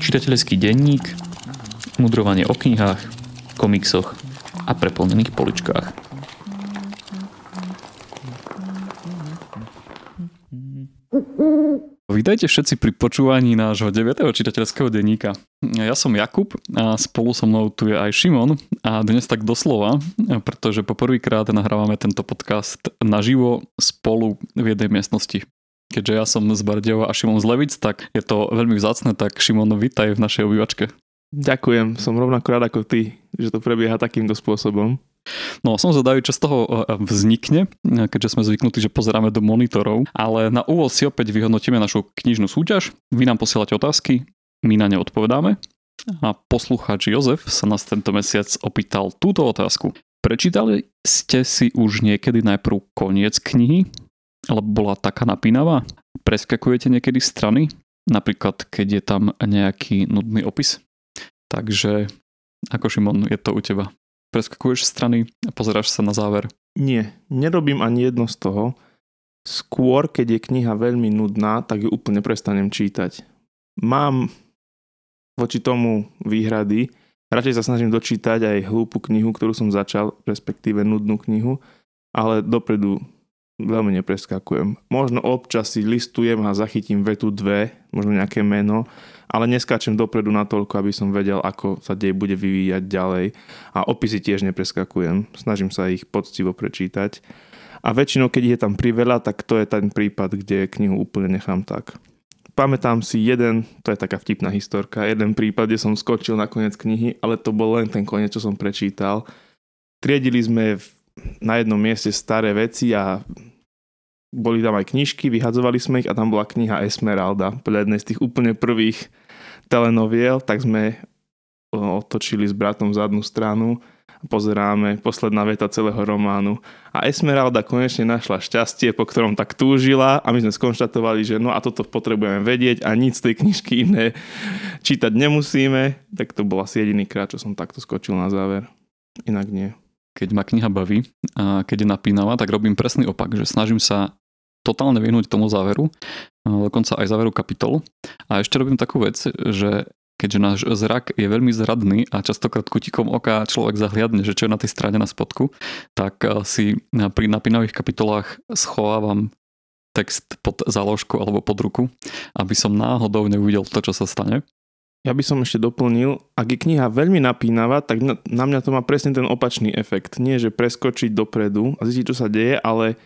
Čitateľský denník, mudrovanie o knihách, komiksoch a preplnených poličkách. Vítajte všetci pri počúvaní nášho 9. čitateľského denníka. Ja som Jakub a spolu so mnou tu je aj Šimon a dnes tak doslova, pretože poprvýkrát nahrávame tento podcast naživo spolu v jednej miestnosti. Keďže ja som z Bardejova a Šimon z Levic, tak je to veľmi vzácne, tak Šimon, vítaj v našej obývačke. Ďakujem, som rovnako rád ako ty, že to prebieha takýmto spôsobom. No som zvedavý, čo z toho e, vznikne, keďže sme zvyknutí, že pozeráme do monitorov, ale na úvod si opäť vyhodnotíme našu knižnú súťaž. Vy nám posielate otázky, my na ne odpovedáme. A poslucháč Jozef sa nás tento mesiac opýtal túto otázku. Prečítali ste si už niekedy najprv koniec knihy, alebo bola taká napínavá? Preskakujete niekedy strany? Napríklad, keď je tam nejaký nudný opis? Takže ako Šimon, je to u teba? preskakuješ strany a pozeráš sa na záver? Nie, nerobím ani jedno z toho. Skôr, keď je kniha veľmi nudná, tak ju úplne prestanem čítať. Mám voči tomu výhrady. Radšej sa snažím dočítať aj hlúpu knihu, ktorú som začal, respektíve nudnú knihu, ale dopredu veľmi nepreskakujem. Možno občas si listujem a zachytím vetu dve, možno nejaké meno, ale neskáčem dopredu na toľko, aby som vedel, ako sa dej bude vyvíjať ďalej. A opisy tiež nepreskakujem. Snažím sa ich poctivo prečítať. A väčšinou, keď je tam priveľa, tak to je ten prípad, kde knihu úplne nechám tak. Pamätám si jeden, to je taká vtipná historka, jeden prípad, kde som skočil na koniec knihy, ale to bol len ten koniec, čo som prečítal. Triedili sme v, na jednom mieste staré veci a boli tam aj knižky, vyhadzovali sme ich a tam bola kniha Esmeralda, podľa jednej z tých úplne prvých telenoviel, tak sme otočili s bratom zadnú stranu a pozeráme posledná veta celého románu. A Esmeralda konečne našla šťastie, po ktorom tak túžila a my sme skonštatovali, že no a toto potrebujeme vedieť a nič z tej knižky iné čítať nemusíme. Tak to bol asi jediný krát, čo som takto skočil na záver. Inak nie keď ma kniha baví a keď je napínavá, tak robím presný opak, že snažím sa totálne vyhnúť tomu záveru, dokonca aj záveru kapitol. A ešte robím takú vec, že keďže náš zrak je veľmi zradný a častokrát kutikom oka človek zahliadne, že čo je na tej strane na spodku, tak si pri napínavých kapitolách schovávam text pod záložku alebo pod ruku, aby som náhodou neuvidel to, čo sa stane. Ja by som ešte doplnil, ak je kniha veľmi napínavá, tak na mňa to má presne ten opačný efekt. Nie, že preskočiť dopredu a zistiť, čo sa deje, ale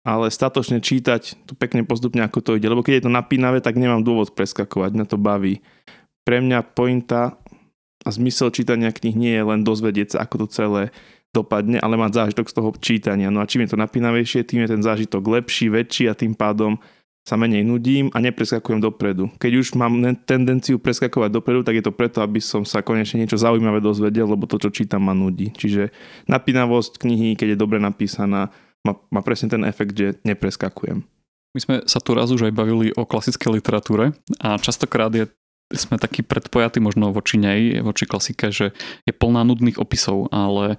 ale statočne čítať to pekne postupne, ako to ide. Lebo keď je to napínavé, tak nemám dôvod preskakovať, mňa to baví. Pre mňa pointa a zmysel čítania knih nie je len dozvedieť sa, ako to celé dopadne, ale mať zážitok z toho čítania. No a čím je to napínavejšie, tým je ten zážitok lepší, väčší a tým pádom sa menej nudím a nepreskakujem dopredu. Keď už mám tendenciu preskakovať dopredu, tak je to preto, aby som sa konečne niečo zaujímavé dozvedel, lebo to, čo čítam, ma nudí. Čiže napínavosť knihy, keď je dobre napísaná, má, má presne ten efekt, že nepreskakujem. My sme sa tu raz už aj bavili o klasickej literatúre a častokrát je, sme takí predpojatí možno voči nej, voči klasike, že je plná nudných opisov, ale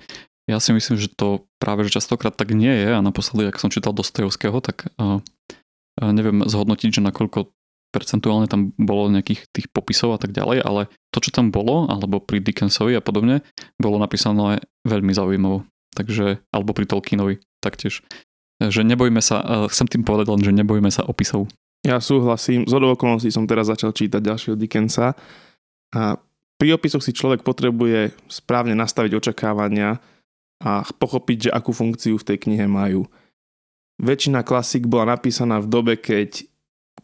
ja si myslím, že to práve že častokrát tak nie je a naposledy, ak som čítal Dostojevského, tak uh, neviem zhodnotiť, že nakoľko percentuálne tam bolo nejakých tých popisov a tak ďalej, ale to, čo tam bolo, alebo pri Dickensovi a podobne, bolo napísané veľmi zaujímavo. Takže, alebo pri Tolkienovi taktiež. Že nebojme sa, chcem tým povedať len, že nebojme sa opisov. Ja súhlasím. Z okolností som teraz začal čítať ďalšieho Dickensa a pri opisoch si človek potrebuje správne nastaviť očakávania a pochopiť, že akú funkciu v tej knihe majú. Väčšina klasik bola napísaná v dobe, keď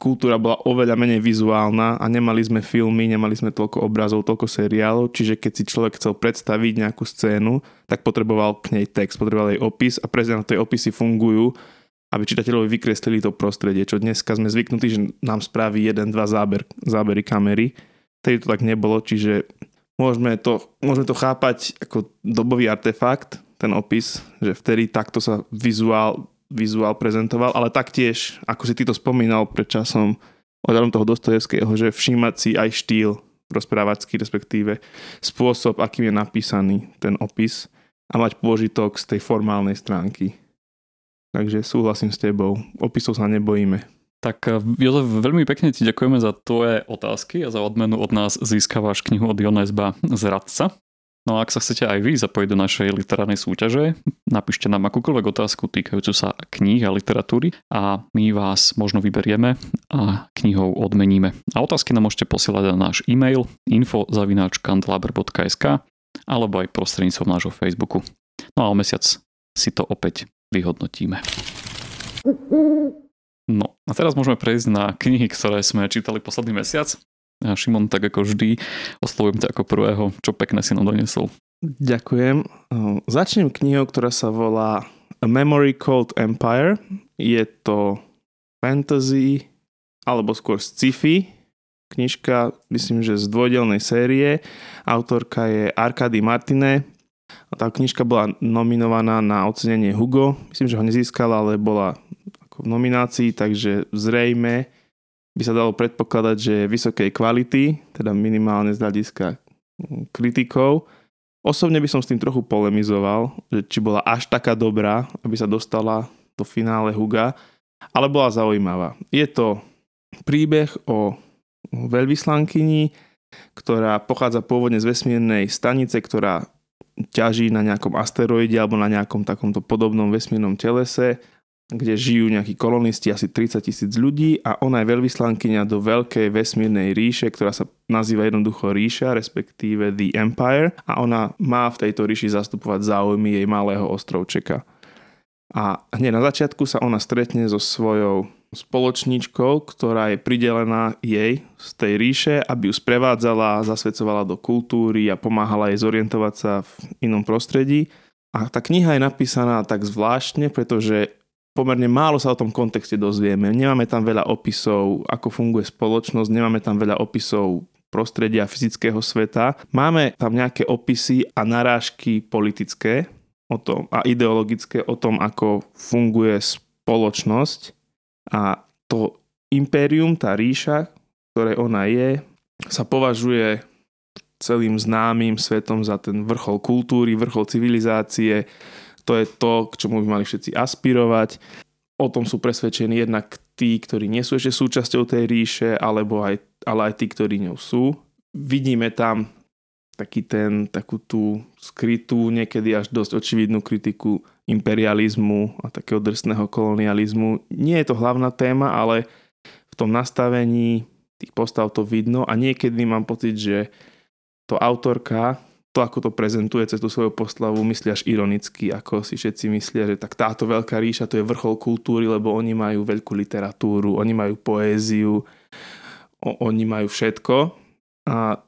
kultúra bola oveľa menej vizuálna a nemali sme filmy, nemali sme toľko obrazov, toľko seriálov, čiže keď si človek chcel predstaviť nejakú scénu, tak potreboval k nej text, potreboval jej opis a presne na tej opisy fungujú, aby čitateľovi vykreslili to prostredie, čo dneska sme zvyknutí, že nám spraví jeden, dva záber, zábery kamery. Tedy to tak nebolo, čiže môžeme to, môžeme to chápať ako dobový artefakt, ten opis, že vtedy takto sa vizuál vizuál prezentoval, ale taktiež, ako si ty to spomínal pred časom, ohľadom toho Dostojevského, že všímať si aj štýl rozprávacký, respektíve spôsob, akým je napísaný ten opis a mať pôžitok z tej formálnej stránky. Takže súhlasím s tebou, opisov sa nebojíme. Tak eh, Jozef, veľmi pekne ti ďakujeme za tvoje otázky a za odmenu od nás získavaš knihu od Jona Esba Zradca. No a ak sa chcete aj vy zapojiť do našej literárnej súťaže, napíšte nám akúkoľvek otázku týkajúcu sa kníh a literatúry a my vás možno vyberieme a knihou odmeníme. A otázky nám môžete posielať na náš e-mail info.kantlaber.sk alebo aj prostredníctvom nášho Facebooku. No a o mesiac si to opäť vyhodnotíme. No a teraz môžeme prejsť na knihy, ktoré sme čítali posledný mesiac. A Šimon, tak ako vždy, oslovujem ťa ako prvého, čo pekné si nám donesol. Ďakujem. Začnem knihou, ktorá sa volá A Memory Called Empire. Je to fantasy, alebo skôr sci-fi. Knižka, myslím, že z dvojdelnej série. Autorka je Arkady Martine. Tá knižka bola nominovaná na ocenenie Hugo. Myslím, že ho nezískala, ale bola v nominácii, takže zrejme by sa dalo predpokladať, že je vysokej kvality, teda minimálne z hľadiska mm, kritikov. Osobne by som s tým trochu polemizoval, že či bola až taká dobrá, aby sa dostala do finále Huga, ale bola zaujímavá. Je to príbeh o veľvyslankyni, ktorá pochádza pôvodne z vesmírnej stanice, ktorá ťaží na nejakom asteroide alebo na nejakom takomto podobnom vesmírnom telese kde žijú nejakí kolonisti, asi 30 tisíc ľudí a ona je veľvyslankyňa do veľkej vesmírnej ríše, ktorá sa nazýva jednoducho ríša, respektíve The Empire a ona má v tejto ríši zastupovať záujmy jej malého ostrovčeka. A hneď na začiatku sa ona stretne so svojou spoločníčkou, ktorá je pridelená jej z tej ríše, aby ju sprevádzala, zasvedcovala do kultúry a pomáhala jej zorientovať sa v inom prostredí. A tá kniha je napísaná tak zvláštne, pretože pomerne málo sa o tom kontexte dozvieme. Nemáme tam veľa opisov, ako funguje spoločnosť, nemáme tam veľa opisov prostredia fyzického sveta. Máme tam nejaké opisy a narážky politické o tom, a ideologické o tom, ako funguje spoločnosť a to impérium, tá ríša, ktoré ona je, sa považuje celým známym svetom za ten vrchol kultúry, vrchol civilizácie, to je to, k čomu by mali všetci aspirovať. O tom sú presvedčení jednak tí, ktorí nie sú ešte súčasťou tej ríše, alebo aj, ale aj tí, ktorí ňou sú. Vidíme tam taký ten, takú tú skrytú, niekedy až dosť očividnú kritiku imperializmu a takého drsného kolonializmu. Nie je to hlavná téma, ale v tom nastavení tých postav to vidno a niekedy mám pocit, že to autorka to, ako to prezentuje cez tú svoju postavu, myslí až ironicky, ako si všetci myslia, že tak táto veľká ríša to je vrchol kultúry, lebo oni majú veľkú literatúru, oni majú poéziu, o, oni majú všetko a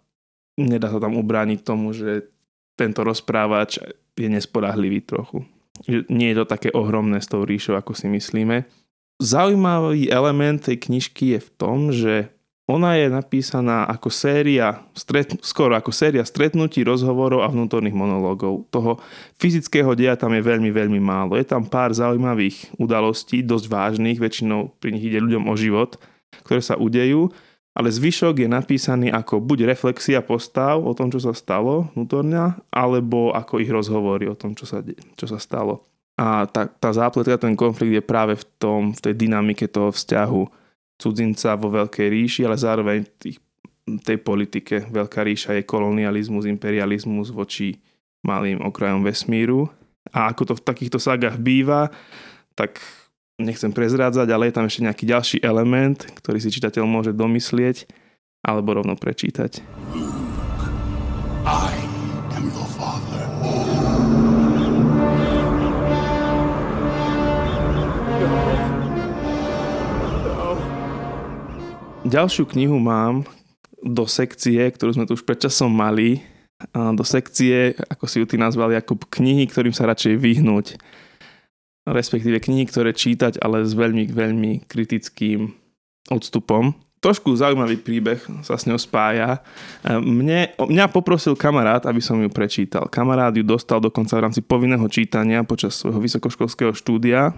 nedá sa tam ubrániť tomu, že tento rozprávač je nespodahlivý trochu. Že nie je to také ohromné s tou ríšou, ako si myslíme. Zaujímavý element tej knižky je v tom, že ona je napísaná ako séria, stret, skoro ako séria stretnutí, rozhovorov a vnútorných monológov. Toho fyzického deja tam je veľmi, veľmi málo. Je tam pár zaujímavých udalostí, dosť vážnych, väčšinou pri nich ide ľuďom o život, ktoré sa udejú, ale zvyšok je napísaný ako buď reflexia postav o tom, čo sa stalo vnútorne, alebo ako ich rozhovory o tom, čo sa, čo sa stalo. A tá, tá zápletka, ten konflikt je práve v tom, v tej dynamike toho vzťahu cudzinca vo Veľkej ríši, ale zároveň tých, tej politike. Veľká ríša je kolonializmus, imperializmus voči malým okrajom vesmíru. A ako to v takýchto sagách býva, tak nechcem prezrádzať, ale je tam ešte nejaký ďalší element, ktorý si čitateľ môže domyslieť alebo rovno prečítať. I Ďalšiu knihu mám do sekcie, ktorú sme tu už predčasom mali, do sekcie, ako si ju ty nazval, ako knihy, ktorým sa radšej vyhnúť. Respektíve knihy, ktoré čítať, ale s veľmi, veľmi kritickým odstupom. Trošku zaujímavý príbeh sa s ňou spája. Mne, mňa poprosil kamarát, aby som ju prečítal. Kamarát ju dostal dokonca v rámci povinného čítania počas svojho vysokoškolského štúdia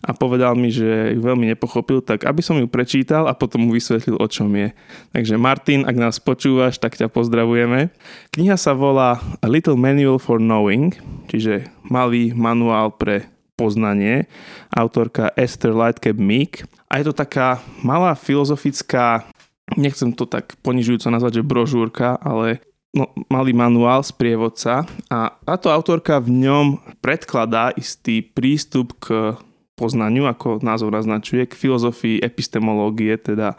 a povedal mi, že ju veľmi nepochopil, tak aby som ju prečítal a potom mu vysvetlil, o čom je. Takže Martin, ak nás počúvaš, tak ťa pozdravujeme. Kniha sa volá A Little Manual for Knowing, čiže malý manuál pre poznanie, autorka Esther Lightcap Meek. A je to taká malá filozofická, nechcem to tak ponižujúco nazvať, že brožúrka, ale no, malý manuál z prievodca a táto autorka v ňom predkladá istý prístup k poznaniu, ako názov naznačuje, k filozofii epistemológie, teda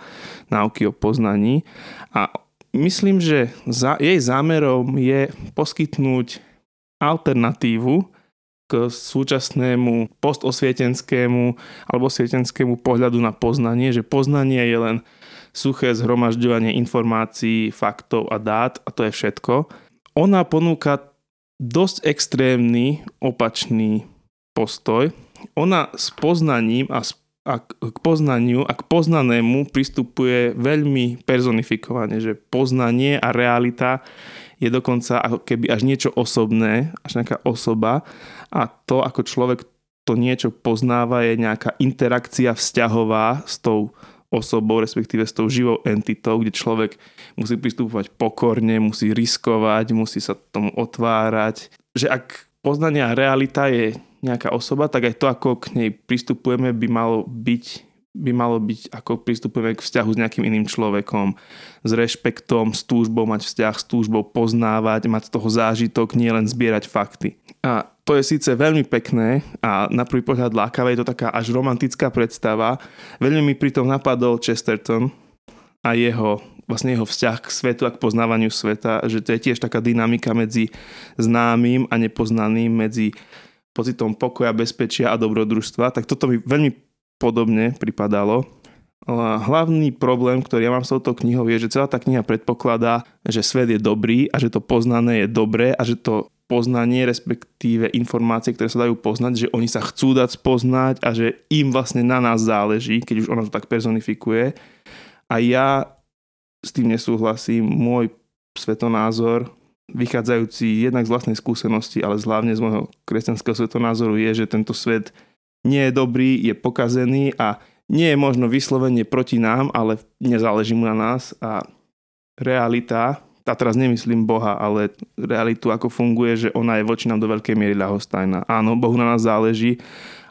náuky o poznaní. A myslím, že za, jej zámerom je poskytnúť alternatívu k súčasnému postosvietenskému alebo osvietenskému pohľadu na poznanie, že poznanie je len suché zhromažďovanie informácií, faktov a dát a to je všetko. Ona ponúka dosť extrémny opačný postoj, ona s poznaním a, a k poznaniu a k poznanému pristupuje veľmi personifikovane, že poznanie a realita je dokonca ako keby až niečo osobné, až nejaká osoba a to, ako človek to niečo poznáva, je nejaká interakcia vzťahová s tou osobou, respektíve s tou živou entitou, kde človek musí pristupovať pokorne, musí riskovať, musí sa tomu otvárať. Že ak poznanie a realita je nejaká osoba, tak aj to, ako k nej pristupujeme, by malo byť by malo byť, ako pristupujeme k vzťahu s nejakým iným človekom, s rešpektom, s túžbou mať vzťah, s túžbou poznávať, mať z toho zážitok, nie len zbierať fakty. A to je síce veľmi pekné a na prvý pohľad lákavé, je to taká až romantická predstava. Veľmi mi pritom napadol Chesterton a jeho vlastne jeho vzťah k svetu a k poznávaniu sveta, že to je tiež taká dynamika medzi známym a nepoznaným, medzi pocitom pokoja, bezpečia a dobrodružstva, tak toto mi veľmi podobne pripadalo. Hlavný problém, ktorý ja mám s touto knihou je, že celá tá kniha predpokladá, že svet je dobrý a že to poznané je dobré a že to poznanie, respektíve informácie, ktoré sa dajú poznať, že oni sa chcú dať spoznať a že im vlastne na nás záleží, keď už ona to tak personifikuje. A ja s tým nesúhlasím. Môj svetonázor vychádzajúci jednak z vlastnej skúsenosti, ale hlavne z môjho kresťanského svetonázoru je, že tento svet nie je dobrý, je pokazený a nie je možno vyslovene proti nám, ale nezáleží mu na nás a realita, a teraz nemyslím Boha, ale realitu, ako funguje, že ona je voči nám do veľkej miery ľahostajná. Áno, Bohu na nás záleží,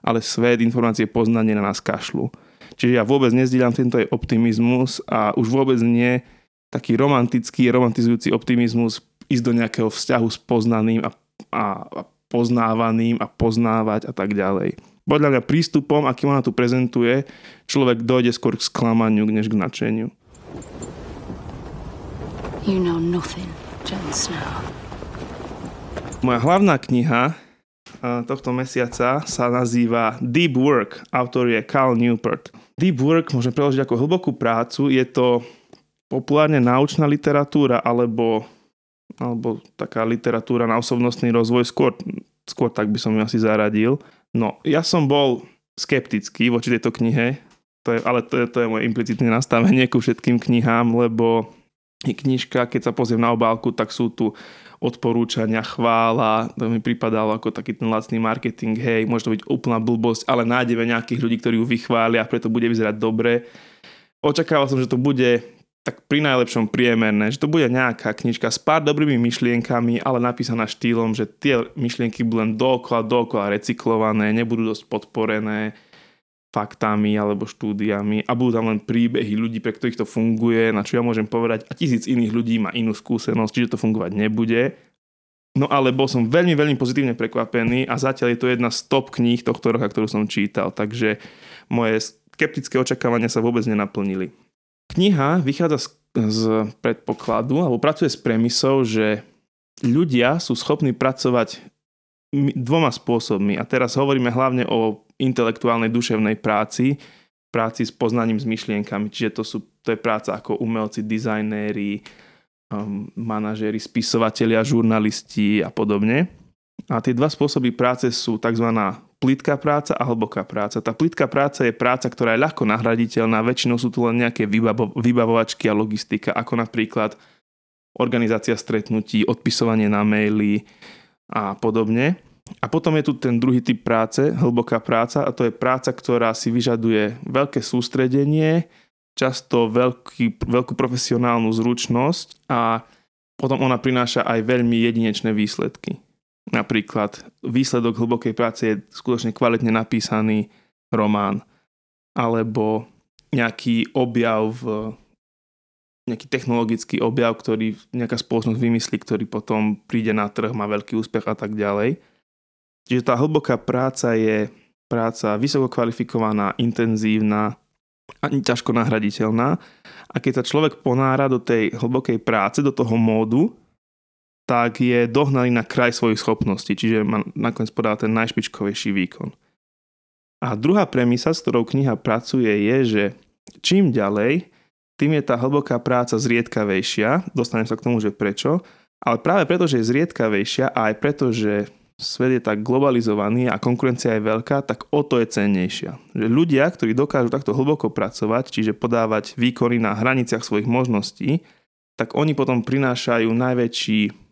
ale svet, informácie, poznanie na nás kašľú. Čiže ja vôbec nezdieľam tento optimizmus a už vôbec nie taký romantický, romantizujúci optimizmus ísť do nejakého vzťahu s poznaným a, a, a poznávaným a poznávať a tak ďalej. Podľa mňa prístupom, akým ona tu prezentuje, človek dojde skôr k sklamaniu, než k nadšeniu. You know nothing, Jon Snow. Moja hlavná kniha tohto mesiaca sa nazýva Deep Work. Autor je Cal Newport. Deep Work môžem preložiť ako hlbokú prácu. Je to populárne naučná literatúra alebo alebo taká literatúra na osobnostný rozvoj, skôr, skôr tak by som ju asi zaradil. No, ja som bol skeptický voči tejto knihe, to je, ale to je, to je moje implicitné nastavenie ku všetkým knihám, lebo knižka, keď sa pozriem na obálku, tak sú tu odporúčania, chvála, to mi pripadalo ako taký ten lacný marketing, hej, môže to byť úplná blbosť, ale nájdeme nejakých ľudí, ktorí ju vychvália preto bude vyzerať dobre. Očakával som, že to bude tak pri najlepšom priemerné, že to bude nejaká knižka s pár dobrými myšlienkami, ale napísaná štýlom, že tie myšlienky budú len dokola, dokola recyklované, nebudú dosť podporené faktami alebo štúdiami a budú tam len príbehy ľudí, pre ktorých to funguje, na čo ja môžem povedať a tisíc iných ľudí má inú skúsenosť, čiže to fungovať nebude. No ale bol som veľmi, veľmi pozitívne prekvapený a zatiaľ je to jedna z top kníh tohto roka, ktorú som čítal, takže moje skeptické očakávania sa vôbec nenaplnili. Kniha vychádza z, z predpokladu, alebo pracuje s premisou, že ľudia sú schopní pracovať dvoma spôsobmi. A teraz hovoríme hlavne o intelektuálnej duševnej práci, práci s poznaním, s myšlienkami. Čiže to, sú, to je práca ako umelci, dizajnéri, um, manažéri, spisovatelia, žurnalisti a podobne. A tie dva spôsoby práce sú tzv plitká práca a hlboká práca. Tá plitká práca je práca, ktorá je ľahko nahraditeľná, väčšinou sú tu len nejaké vybavo- vybavovačky a logistika, ako napríklad organizácia stretnutí, odpisovanie na maily a podobne. A potom je tu ten druhý typ práce, hlboká práca, a to je práca, ktorá si vyžaduje veľké sústredenie, často veľký, veľkú profesionálnu zručnosť a potom ona prináša aj veľmi jedinečné výsledky. Napríklad výsledok hlbokej práce je skutočne kvalitne napísaný román alebo nejaký objav, nejaký technologický objav, ktorý nejaká spoločnosť vymyslí, ktorý potom príde na trh, má veľký úspech a tak ďalej. Čiže tá hlboká práca je práca vysoko kvalifikovaná, intenzívna, ani ťažko nahraditeľná. A keď sa človek ponára do tej hlbokej práce, do toho módu, tak je dohnaný na kraj svojich schopností, čiže nakoniec podáva ten najšpičkovejší výkon. A druhá premisa, s ktorou kniha pracuje, je, že čím ďalej, tým je tá hlboká práca zriedkavejšia. Dostanem sa k tomu, že prečo. Ale práve preto, že je zriedkavejšia a aj preto, že svet je tak globalizovaný a konkurencia je veľká, tak o to je cennejšia. Že ľudia, ktorí dokážu takto hlboko pracovať, čiže podávať výkony na hraniciach svojich možností, tak oni potom prinášajú najväčší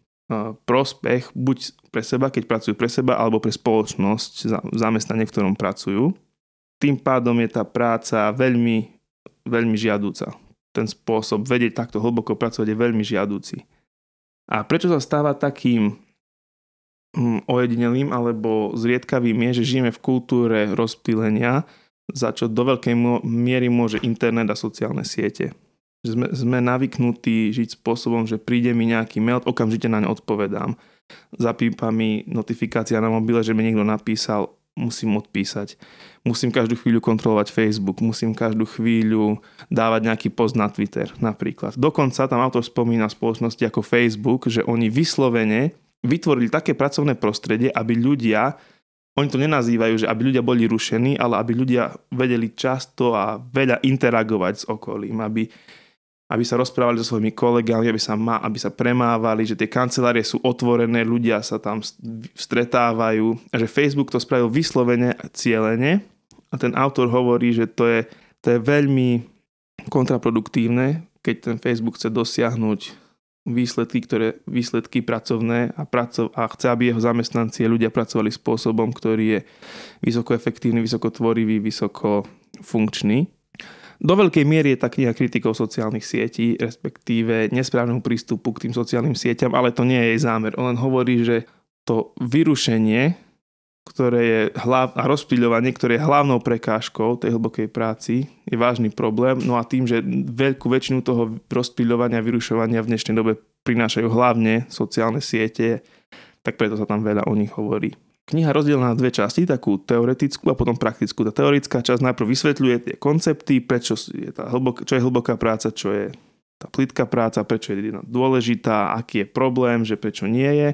prospech buď pre seba, keď pracujú pre seba, alebo pre spoločnosť, zamestnanie, v ktorom pracujú. Tým pádom je tá práca veľmi, veľmi žiadúca. Ten spôsob vedieť takto hlboko pracovať je veľmi žiadúci. A prečo sa stáva takým Hm, ojedinelým alebo zriedkavým je, že žijeme v kultúre rozptýlenia, za čo do veľkej miery môže internet a sociálne siete. Že sme, sme navyknutí žiť spôsobom, že príde mi nejaký mail, okamžite na ne odpovedám. Zapípa mi notifikácia na mobile, že mi niekto napísal, musím odpísať. Musím každú chvíľu kontrolovať Facebook, musím každú chvíľu dávať nejaký post na Twitter napríklad. Dokonca tam autor spomína spoločnosti ako Facebook, že oni vyslovene vytvorili také pracovné prostredie, aby ľudia, oni to nenazývajú, že aby ľudia boli rušení, ale aby ľudia vedeli často a veľa interagovať s okolím, aby, aby sa rozprávali so svojimi kolegami, aby sa, ma, aby sa premávali, že tie kancelárie sú otvorené, ľudia sa tam stretávajú a že Facebook to spravil vyslovene a cieľene a ten autor hovorí, že to je, to je veľmi kontraproduktívne, keď ten Facebook chce dosiahnuť výsledky, ktoré, výsledky pracovné a, praco- a chce, aby jeho zamestnanci a ľudia pracovali spôsobom, ktorý je vysoko efektívny, vysoko tvorivý, vysoko funkčný. Do veľkej miery je tá kniha kritikou sociálnych sietí, respektíve nesprávneho prístupu k tým sociálnym sieťam, ale to nie je jej zámer. On len hovorí, že to vyrušenie ktoré je hlav, a rozptýľovanie, ktoré je hlavnou prekážkou tej hlbokej práci, je vážny problém. No a tým, že veľkú väčšinu toho rozptýľovania vyrušovania v dnešnej dobe prinášajú hlavne sociálne siete, tak preto sa tam veľa o nich hovorí. Kniha rozdelená na dve časti, takú teoretickú a potom praktickú. Tá teoretická časť najprv vysvetľuje tie koncepty, prečo je tá hlbok, čo je hlboká práca, čo je tá plitká práca, prečo je dôležitá, aký je problém, že prečo nie je.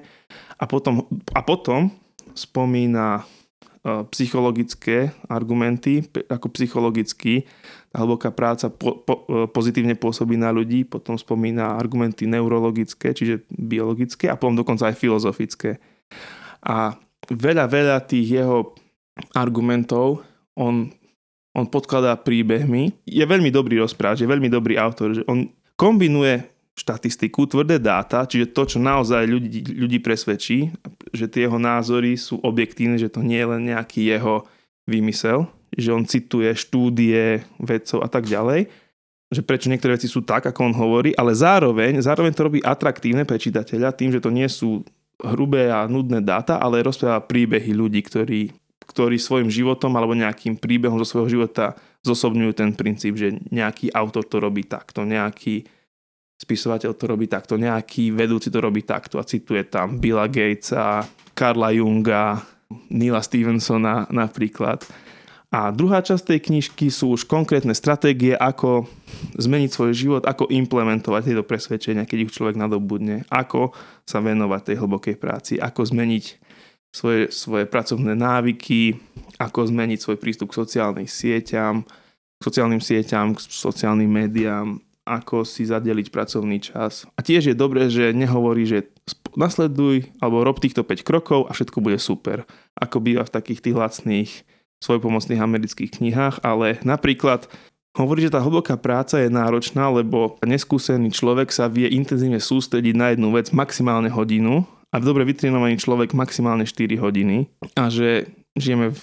A potom, a potom spomína e, psychologické argumenty, ako psychologicky tá hlboká práca po, po, e, pozitívne pôsobí na ľudí, potom spomína argumenty neurologické, čiže biologické a potom dokonca aj filozofické. A veľa, veľa tých jeho argumentov on, on podkladá príbehmi. Je veľmi dobrý rozpráv, je veľmi dobrý autor, že on kombinuje štatistiku, tvrdé dáta, čiže to, čo naozaj ľudí, ľudí presvedčí, že tie jeho názory sú objektívne, že to nie je len nejaký jeho výmysel, že on cituje štúdie vedcov a tak ďalej, že prečo niektoré veci sú tak, ako on hovorí, ale zároveň, zároveň to robí atraktívne pre čitateľa tým, že to nie sú hrubé a nudné dáta, ale rozpráva príbehy ľudí, ktorí, ktorí svojim životom alebo nejakým príbehom zo svojho života zosobňujú ten princíp, že nejaký autor to robí takto, nejaký spisovateľ to robí takto, nejaký vedúci to robí takto a cituje tam Billa Gatesa, Karla Junga, Neila Stevensona napríklad. A druhá časť tej knižky sú už konkrétne stratégie, ako zmeniť svoj život, ako implementovať tieto presvedčenia, keď ich človek nadobudne, ako sa venovať tej hlbokej práci, ako zmeniť svoje, svoje pracovné návyky, ako zmeniť svoj prístup k sociálnym sieťam, k sociálnym sieťam, k sociálnym médiám, ako si zadeliť pracovný čas. A tiež je dobré, že nehovorí, že nasleduj alebo rob týchto 5 krokov a všetko bude super. Ako býva v takých tých lacných svojpomocných amerických knihách, ale napríklad hovorí, že tá hlboká práca je náročná, lebo neskúsený človek sa vie intenzívne sústrediť na jednu vec maximálne hodinu a dobre vytrenovaný človek maximálne 4 hodiny a že žijeme v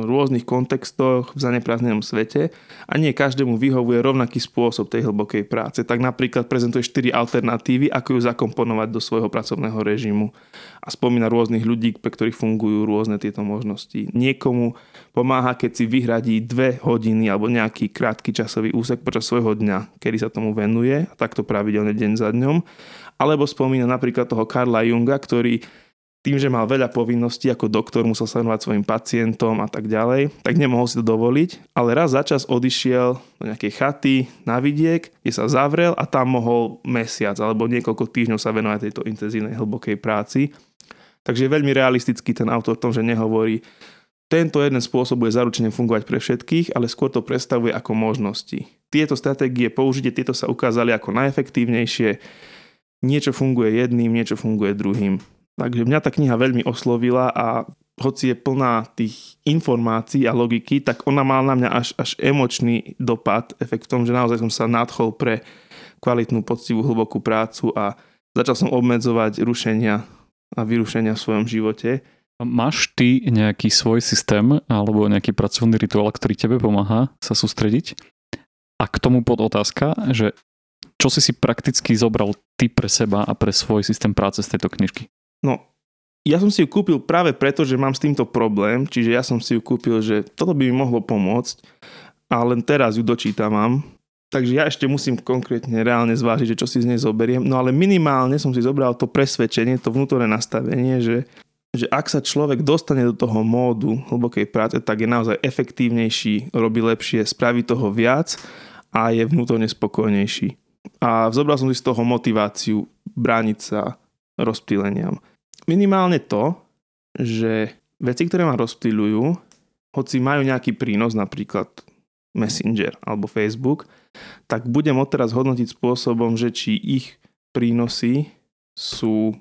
rôznych kontextoch v zaneprázdnenom svete a nie každému vyhovuje rovnaký spôsob tej hlbokej práce. Tak napríklad prezentuje 4 alternatívy, ako ju zakomponovať do svojho pracovného režimu a spomína rôznych ľudí, pre ktorých fungujú rôzne tieto možnosti. Niekomu pomáha, keď si vyhradí dve hodiny alebo nejaký krátky časový úsek počas svojho dňa, kedy sa tomu venuje takto pravidelne deň za dňom. Alebo spomína napríklad toho Karla Junga, ktorý tým, že mal veľa povinností ako doktor, musel sa venovať svojim pacientom a tak ďalej, tak nemohol si to dovoliť, ale raz za čas odišiel do nejakej chaty na vidiek, kde sa zavrel a tam mohol mesiac alebo niekoľko týždňov sa venovať tejto intenzívnej hlbokej práci. Takže je veľmi realistický ten autor v tom, že nehovorí, tento jeden spôsob bude zaručene fungovať pre všetkých, ale skôr to predstavuje ako možnosti. Tieto stratégie použitie, tieto sa ukázali ako najefektívnejšie. Niečo funguje jedným, niečo funguje druhým. Takže mňa tá kniha veľmi oslovila a hoci je plná tých informácií a logiky, tak ona mala na mňa až, až emočný dopad, efekt v tom, že naozaj som sa nadchol pre kvalitnú, poctivú, hlbokú prácu a začal som obmedzovať rušenia a vyrušenia v svojom živote. Máš ty nejaký svoj systém alebo nejaký pracovný rituál, ktorý tebe pomáha sa sústrediť? A k tomu pod otázka, že čo si si prakticky zobral ty pre seba a pre svoj systém práce z tejto knižky? No, ja som si ju kúpil práve preto, že mám s týmto problém, čiže ja som si ju kúpil, že toto by mi mohlo pomôcť a len teraz ju dočítavam. Takže ja ešte musím konkrétne reálne zvážiť, že čo si z nej zoberiem. No ale minimálne som si zobral to presvedčenie, to vnútorné nastavenie, že, že ak sa človek dostane do toho módu hlbokej práce, tak je naozaj efektívnejší, robí lepšie, spraví toho viac a je vnútorne spokojnejší. A zobral som si z toho motiváciu brániť sa rozptýleniam minimálne to, že veci, ktoré ma rozptýľujú, hoci majú nejaký prínos, napríklad Messenger alebo Facebook, tak budem odteraz hodnotiť spôsobom, že či ich prínosy sú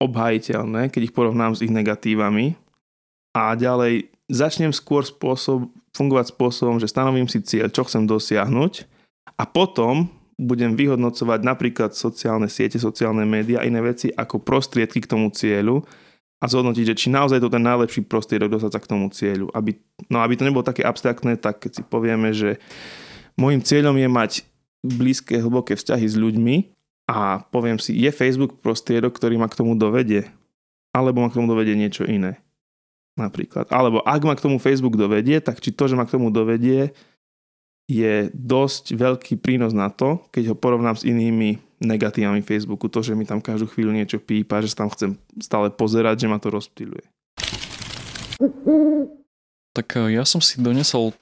obhajiteľné, keď ich porovnám s ich negatívami. A ďalej začnem skôr spôsob, fungovať spôsobom, že stanovím si cieľ, čo chcem dosiahnuť a potom budem vyhodnocovať napríklad sociálne siete, sociálne médiá iné veci ako prostriedky k tomu cieľu a zhodnotiť, že či naozaj to ten najlepší prostriedok dostať sa k tomu cieľu. Aby, no aby to nebolo také abstraktné, tak keď si povieme, že môjim cieľom je mať blízke, hlboké vzťahy s ľuďmi a poviem si, je Facebook prostriedok, ktorý ma k tomu dovedie, alebo ma k tomu dovedie niečo iné. Napríklad. Alebo ak ma k tomu Facebook dovedie, tak či to, že ma k tomu dovedie, je dosť veľký prínos na to, keď ho porovnám s inými negatívami Facebooku. To, že mi tam každú chvíľu niečo pípa, že tam chcem stále pozerať, že ma to rozptýluje. Tak eh, ja som si donesol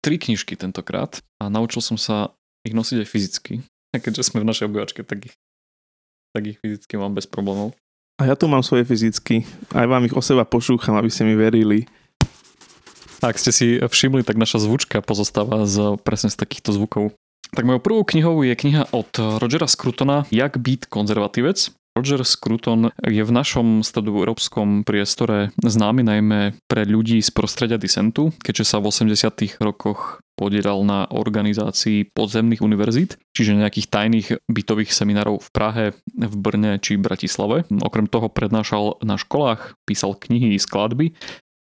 tri knižky tentokrát a naučil som sa ich nosiť aj fyzicky. A keďže sme v našej obyvačke, tak ich, tak ich fyzicky mám bez problémov. A ja tu mám svoje fyzicky. Aj vám ich o seba pošúcham, aby ste mi verili. Ak ste si všimli, tak naša zvučka pozostáva z, presne z takýchto zvukov. Tak mojou prvou knihou je kniha od Rogera Scrutona Jak byť konzervatívec. Roger Scruton je v našom stredoeurópskom priestore známy najmä pre ľudí z prostredia disentu, keďže sa v 80. rokoch podielal na organizácii podzemných univerzít, čiže nejakých tajných bytových seminárov v Prahe, v Brne či Bratislave. Okrem toho prednášal na školách, písal knihy, skladby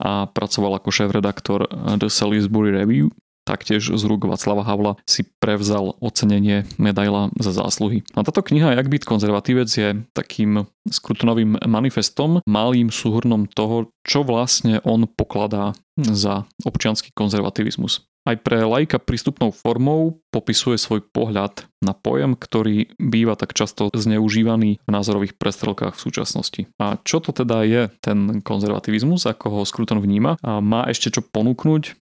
a pracoval ako šéf-redaktor The Salisbury Review. Taktiež z rúk Václava Havla si prevzal ocenenie medaila za zásluhy. A táto kniha Jak byť konzervatívec je takým skrutonovým manifestom, malým súhrnom toho, čo vlastne on pokladá za občianský konzervativizmus. Aj pre lajka prístupnou formou popisuje svoj pohľad na pojem, ktorý býva tak často zneužívaný v názorových prestrelkách v súčasnosti. A čo to teda je ten konzervativizmus, ako ho Skruton vníma? A má ešte čo ponúknuť?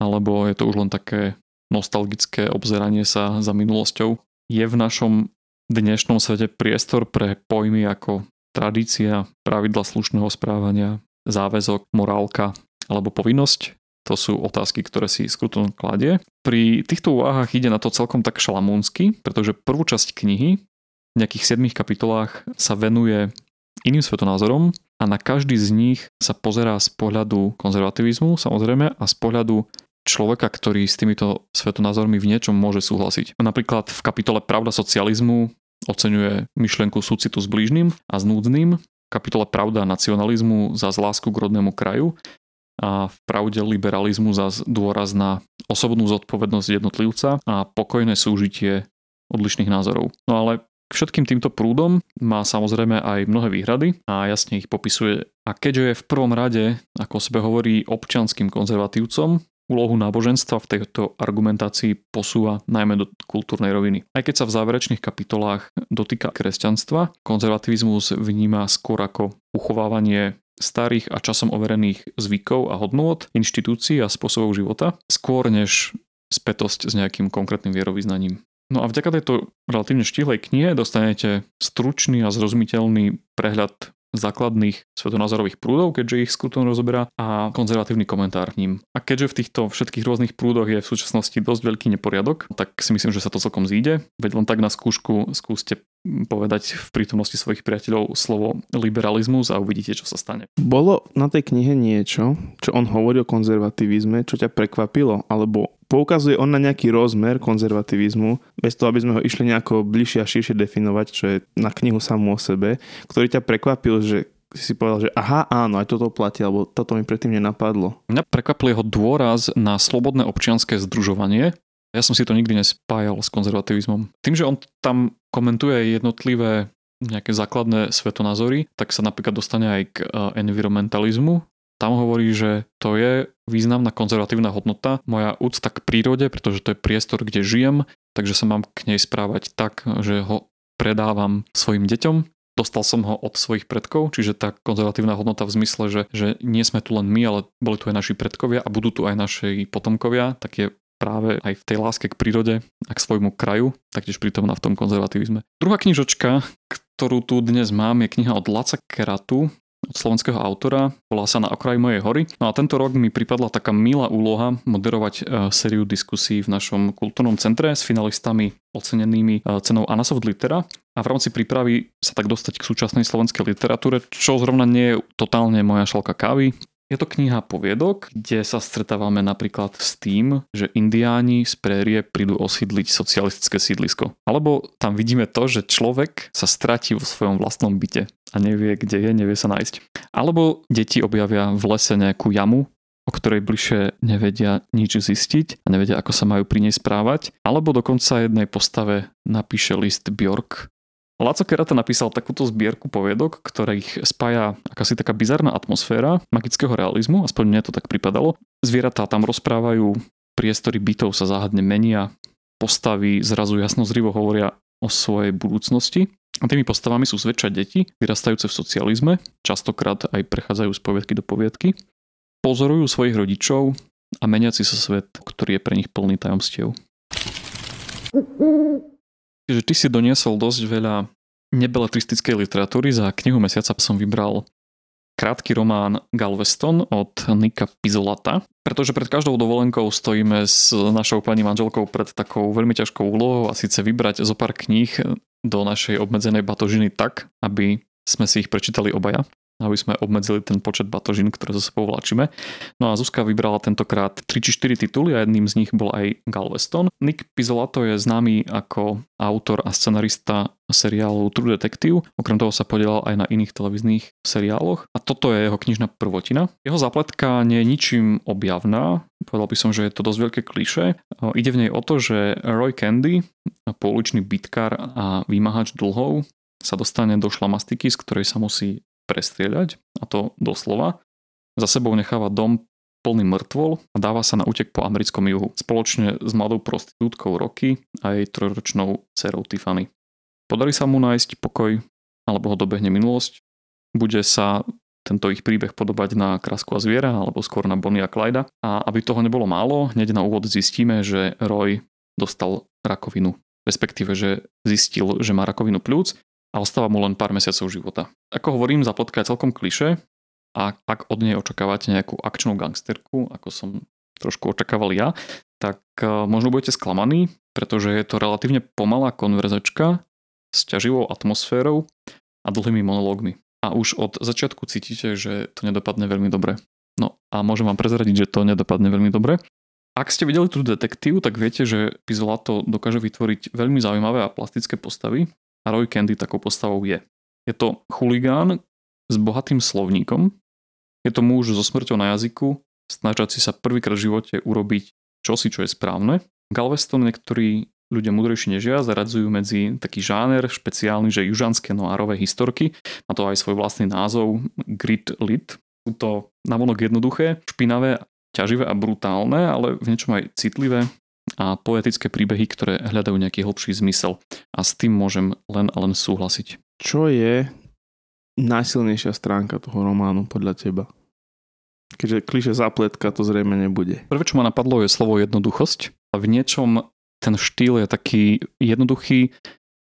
Alebo je to už len také nostalgické obzeranie sa za minulosťou? Je v našom dnešnom svete priestor pre pojmy ako tradícia, pravidla slušného správania, záväzok, morálka alebo povinnosť? To sú otázky, ktoré si Skruton kladie. Pri týchto úvahách ide na to celkom tak šalamúnsky, pretože prvú časť knihy v nejakých 7 kapitolách sa venuje iným svetonázorom a na každý z nich sa pozerá z pohľadu konzervativizmu samozrejme a z pohľadu človeka, ktorý s týmito svetonázormi v niečom môže súhlasiť. Napríklad v kapitole Pravda socializmu oceňuje myšlienku súcitu s blížnym a s núdznym, v kapitole Pravda nacionalizmu za lásku k rodnému kraju a v pravde liberalizmu zas dôraz na osobnú zodpovednosť jednotlivca a pokojné súžitie odlišných názorov. No ale k všetkým týmto prúdom má samozrejme aj mnohé výhrady a jasne ich popisuje. A keďže je v prvom rade, ako o sebe hovorí, občanským konzervatívcom, úlohu náboženstva v tejto argumentácii posúva najmä do kultúrnej roviny. Aj keď sa v záverečných kapitolách dotýka kresťanstva, konzervativizmus vníma skôr ako uchovávanie starých a časom overených zvykov a hodnôt, inštitúcií a spôsobov života, skôr než spätosť s nejakým konkrétnym vierovýznaním. No a vďaka tejto relatívne štihlej knihe dostanete stručný a zrozumiteľný prehľad základných svetonázorových prúdov, keďže ich skrutom rozoberá a konzervatívny komentár k ním. A keďže v týchto všetkých rôznych prúdoch je v súčasnosti dosť veľký neporiadok, tak si myslím, že sa to celkom zíde. Veď len tak na skúšku skúste povedať v prítomnosti svojich priateľov slovo liberalizmus a uvidíte, čo sa stane. Bolo na tej knihe niečo, čo on hovorí o konzervativizme, čo ťa prekvapilo, alebo poukazuje on na nejaký rozmer konzervativizmu, bez toho, aby sme ho išli nejako bližšie a širšie definovať, čo je na knihu samú o sebe, ktorý ťa prekvapil, že si si povedal, že aha, áno, aj toto platí, alebo toto mi predtým nenapadlo. Mňa prekvapil jeho dôraz na slobodné občianské združovanie, ja som si to nikdy nespájal s konzervativizmom. Tým, že on tam komentuje jednotlivé nejaké základné svetonázory, tak sa napríklad dostane aj k e, environmentalizmu. Tam hovorí, že to je významná konzervatívna hodnota, moja úcta k prírode, pretože to je priestor, kde žijem, takže sa mám k nej správať tak, že ho predávam svojim deťom. Dostal som ho od svojich predkov, čiže tá konzervatívna hodnota v zmysle, že, že nie sme tu len my, ale boli tu aj naši predkovia a budú tu aj naši potomkovia, tak je práve aj v tej láske k prírode a k svojmu kraju, taktiež prítomná v tom konzervativizme. Druhá knižočka, ktorú tu dnes mám, je kniha od Laca Keratu, od slovenského autora, volá sa Na okraji mojej hory. No a tento rok mi pripadla taká milá úloha moderovať e, sériu diskusí v našom kultúrnom centre s finalistami ocenenými e, cenou Anasoft Litera a v rámci prípravy sa tak dostať k súčasnej slovenskej literatúre, čo zrovna nie je totálne moja šalka kávy. Je to kniha poviedok, kde sa stretávame napríklad s tým, že indiáni z prérie prídu osídliť socialistické sídlisko. Alebo tam vidíme to, že človek sa stratí vo svojom vlastnom byte a nevie, kde je, nevie sa nájsť. Alebo deti objavia v lese nejakú jamu, o ktorej bližšie nevedia nič zistiť a nevedia, ako sa majú pri nej správať. Alebo dokonca jednej postave napíše list Bjork, Laco Kerata napísal takúto zbierku poviedok, ktorých spája akási taká bizarná atmosféra magického realizmu, aspoň mne to tak pripadalo. Zvieratá tam rozprávajú, priestory bytov sa záhadne menia, postavy zrazu jasnozrivo hovoria o svojej budúcnosti. A tými postavami sú zväčša deti, vyrastajúce v socializme, častokrát aj prechádzajú z poviedky do poviedky, pozorujú svojich rodičov a meniaci sa svet, ktorý je pre nich plný tajomstiev že ty si doniesol dosť veľa nebeletristickej literatúry. Za knihu mesiaca som vybral krátky román Galveston od Nika Pizolata, pretože pred každou dovolenkou stojíme s našou pani manželkou pred takou veľmi ťažkou úlohou a síce vybrať zo pár kníh do našej obmedzenej batožiny tak, aby sme si ich prečítali obaja aby sme obmedzili ten počet batožín, ktoré zo sebou. No a Zuzka vybrala tentokrát 3 či 4 tituly a jedným z nich bol aj Galveston. Nick Pizzolato je známy ako autor a scenarista seriálu True Detective, okrem toho sa podielal aj na iných televíznych seriáloch a toto je jeho knižná prvotina. Jeho zapletka nie je ničím objavná, povedal by som, že je to dosť veľké kliše. Ide v nej o to, že Roy Candy, pouličný bitkár a vymáhač dlhov, sa dostane do šlamastiky, z ktorej sa musí prestrieľať, a to doslova. Za sebou necháva dom plný mŕtvol a dáva sa na útek po americkom juhu. Spoločne s mladou prostitútkou Rocky a jej trojročnou dcerou Tiffany. Podarí sa mu nájsť pokoj, alebo ho dobehne minulosť. Bude sa tento ich príbeh podobať na Krásku a zviera, alebo skôr na Bonnie a Clyda. A aby toho nebolo málo, hneď na úvod zistíme, že Roy dostal rakovinu. Respektíve, že zistil, že má rakovinu plúc a ostáva mu len pár mesiacov života. Ako hovorím, zapletka je celkom kliše a ak od nej očakávate nejakú akčnú gangsterku, ako som trošku očakával ja, tak e, možno budete sklamaní, pretože je to relatívne pomalá konverzačka s ťaživou atmosférou a dlhými monológmi. A už od začiatku cítite, že to nedopadne veľmi dobre. No a môžem vám prezradiť, že to nedopadne veľmi dobre. Ak ste videli tú detektívu, tak viete, že Pizolato dokáže vytvoriť veľmi zaujímavé a plastické postavy a Roy Candy takou postavou je. Je to chuligán s bohatým slovníkom, je to muž so smrťou na jazyku snažiať si sa prvýkrát v živote urobiť čosi, čo je správne. Galveston niektorí ľudia mudrejší než ja zaradzujú medzi taký žáner špeciálny, že južanské noárové historky. Má to aj svoj vlastný názov Grit Lit. Sú to navonok jednoduché, špinavé, ťaživé a brutálne, ale v niečom aj citlivé a poetické príbehy, ktoré hľadajú nejaký hlbší zmysel. A s tým môžem len a len súhlasiť. Čo je najsilnejšia stránka toho románu podľa teba? Keďže kliše zapletka to zrejme nebude. Prvé, čo ma napadlo, je slovo jednoduchosť. A v niečom ten štýl je taký jednoduchý,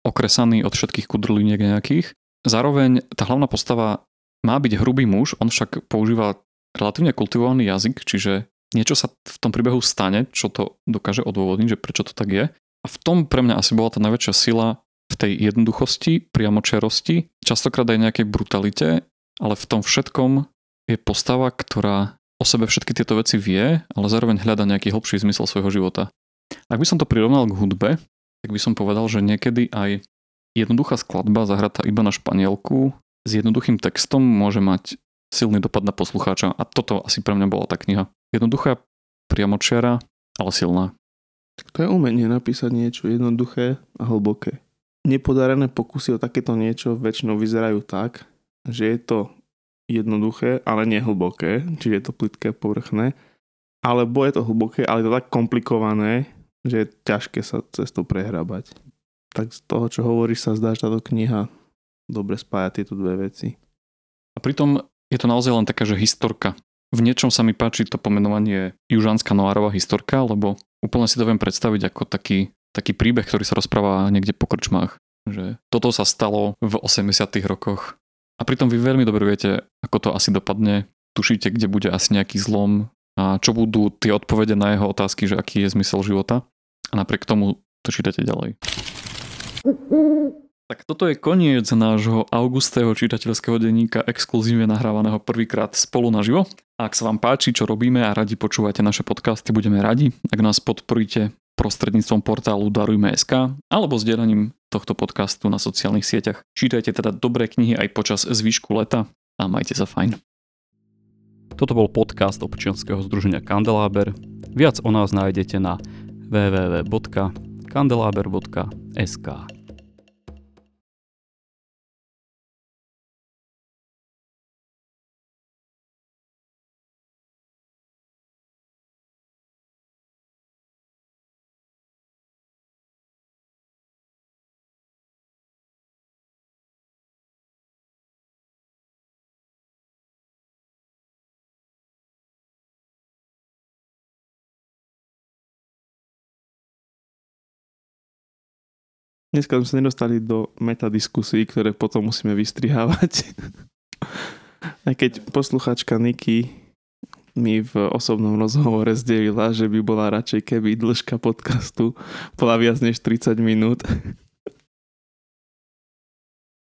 okresaný od všetkých kudrliniek nejakých. Zároveň tá hlavná postava má byť hrubý muž, on však používa relatívne kultivovaný jazyk, čiže niečo sa v tom príbehu stane, čo to dokáže odôvodniť, že prečo to tak je. A v tom pre mňa asi bola tá najväčšia sila v tej jednoduchosti, priamočerosti, častokrát aj nejakej brutalite, ale v tom všetkom je postava, ktorá o sebe všetky tieto veci vie, ale zároveň hľada nejaký hlbší zmysel svojho života. Ak by som to prirovnal k hudbe, tak by som povedal, že niekedy aj jednoduchá skladba zahratá iba na španielku s jednoduchým textom môže mať silný dopad na poslucháča a toto asi pre mňa bola tá kniha. Jednoduchá, priamočiara, ale silná. Tak to je umenie napísať niečo jednoduché a hlboké. Nepodarené pokusy o takéto niečo väčšinou vyzerajú tak, že je to jednoduché, ale nehlboké, čiže je to plitké povrchné, alebo je to hlboké, ale je to tak komplikované, že je ťažké sa cez to prehrabať. Tak z toho, čo hovoríš, sa zdá, že táto kniha dobre spája tieto dve veci. A pritom je to naozaj len taká, že historka. V niečom sa mi páči to pomenovanie Južanská noárová historka, lebo úplne si to viem predstaviť ako taký, taký príbeh, ktorý sa rozpráva niekde po krčmách. Že toto sa stalo v 80 rokoch. A pritom vy veľmi dobre viete, ako to asi dopadne. Tušíte, kde bude asi nejaký zlom a čo budú tie odpovede na jeho otázky, že aký je zmysel života. A napriek tomu to čítate ďalej. Tak toto je koniec nášho augustého čitateľského denníka exkluzívne nahrávaného prvýkrát spolu naživo. Ak sa vám páči, čo robíme a radi počúvate naše podcasty, budeme radi, ak nás podporíte prostredníctvom portálu Darujme.sk alebo sdielaním tohto podcastu na sociálnych sieťach. Čítajte teda dobré knihy aj počas zvýšku leta a majte sa fajn. Toto bol podcast občianskeho združenia Kandeláber. Viac o nás nájdete na www.kandelaber.sk. Dneska sme sa nedostali do metadiskusí, ktoré potom musíme vystrihávať. Aj keď posluchačka Niky mi v osobnom rozhovore zdelila, že by bola radšej, keby dĺžka podcastu bola viac než 30 minút.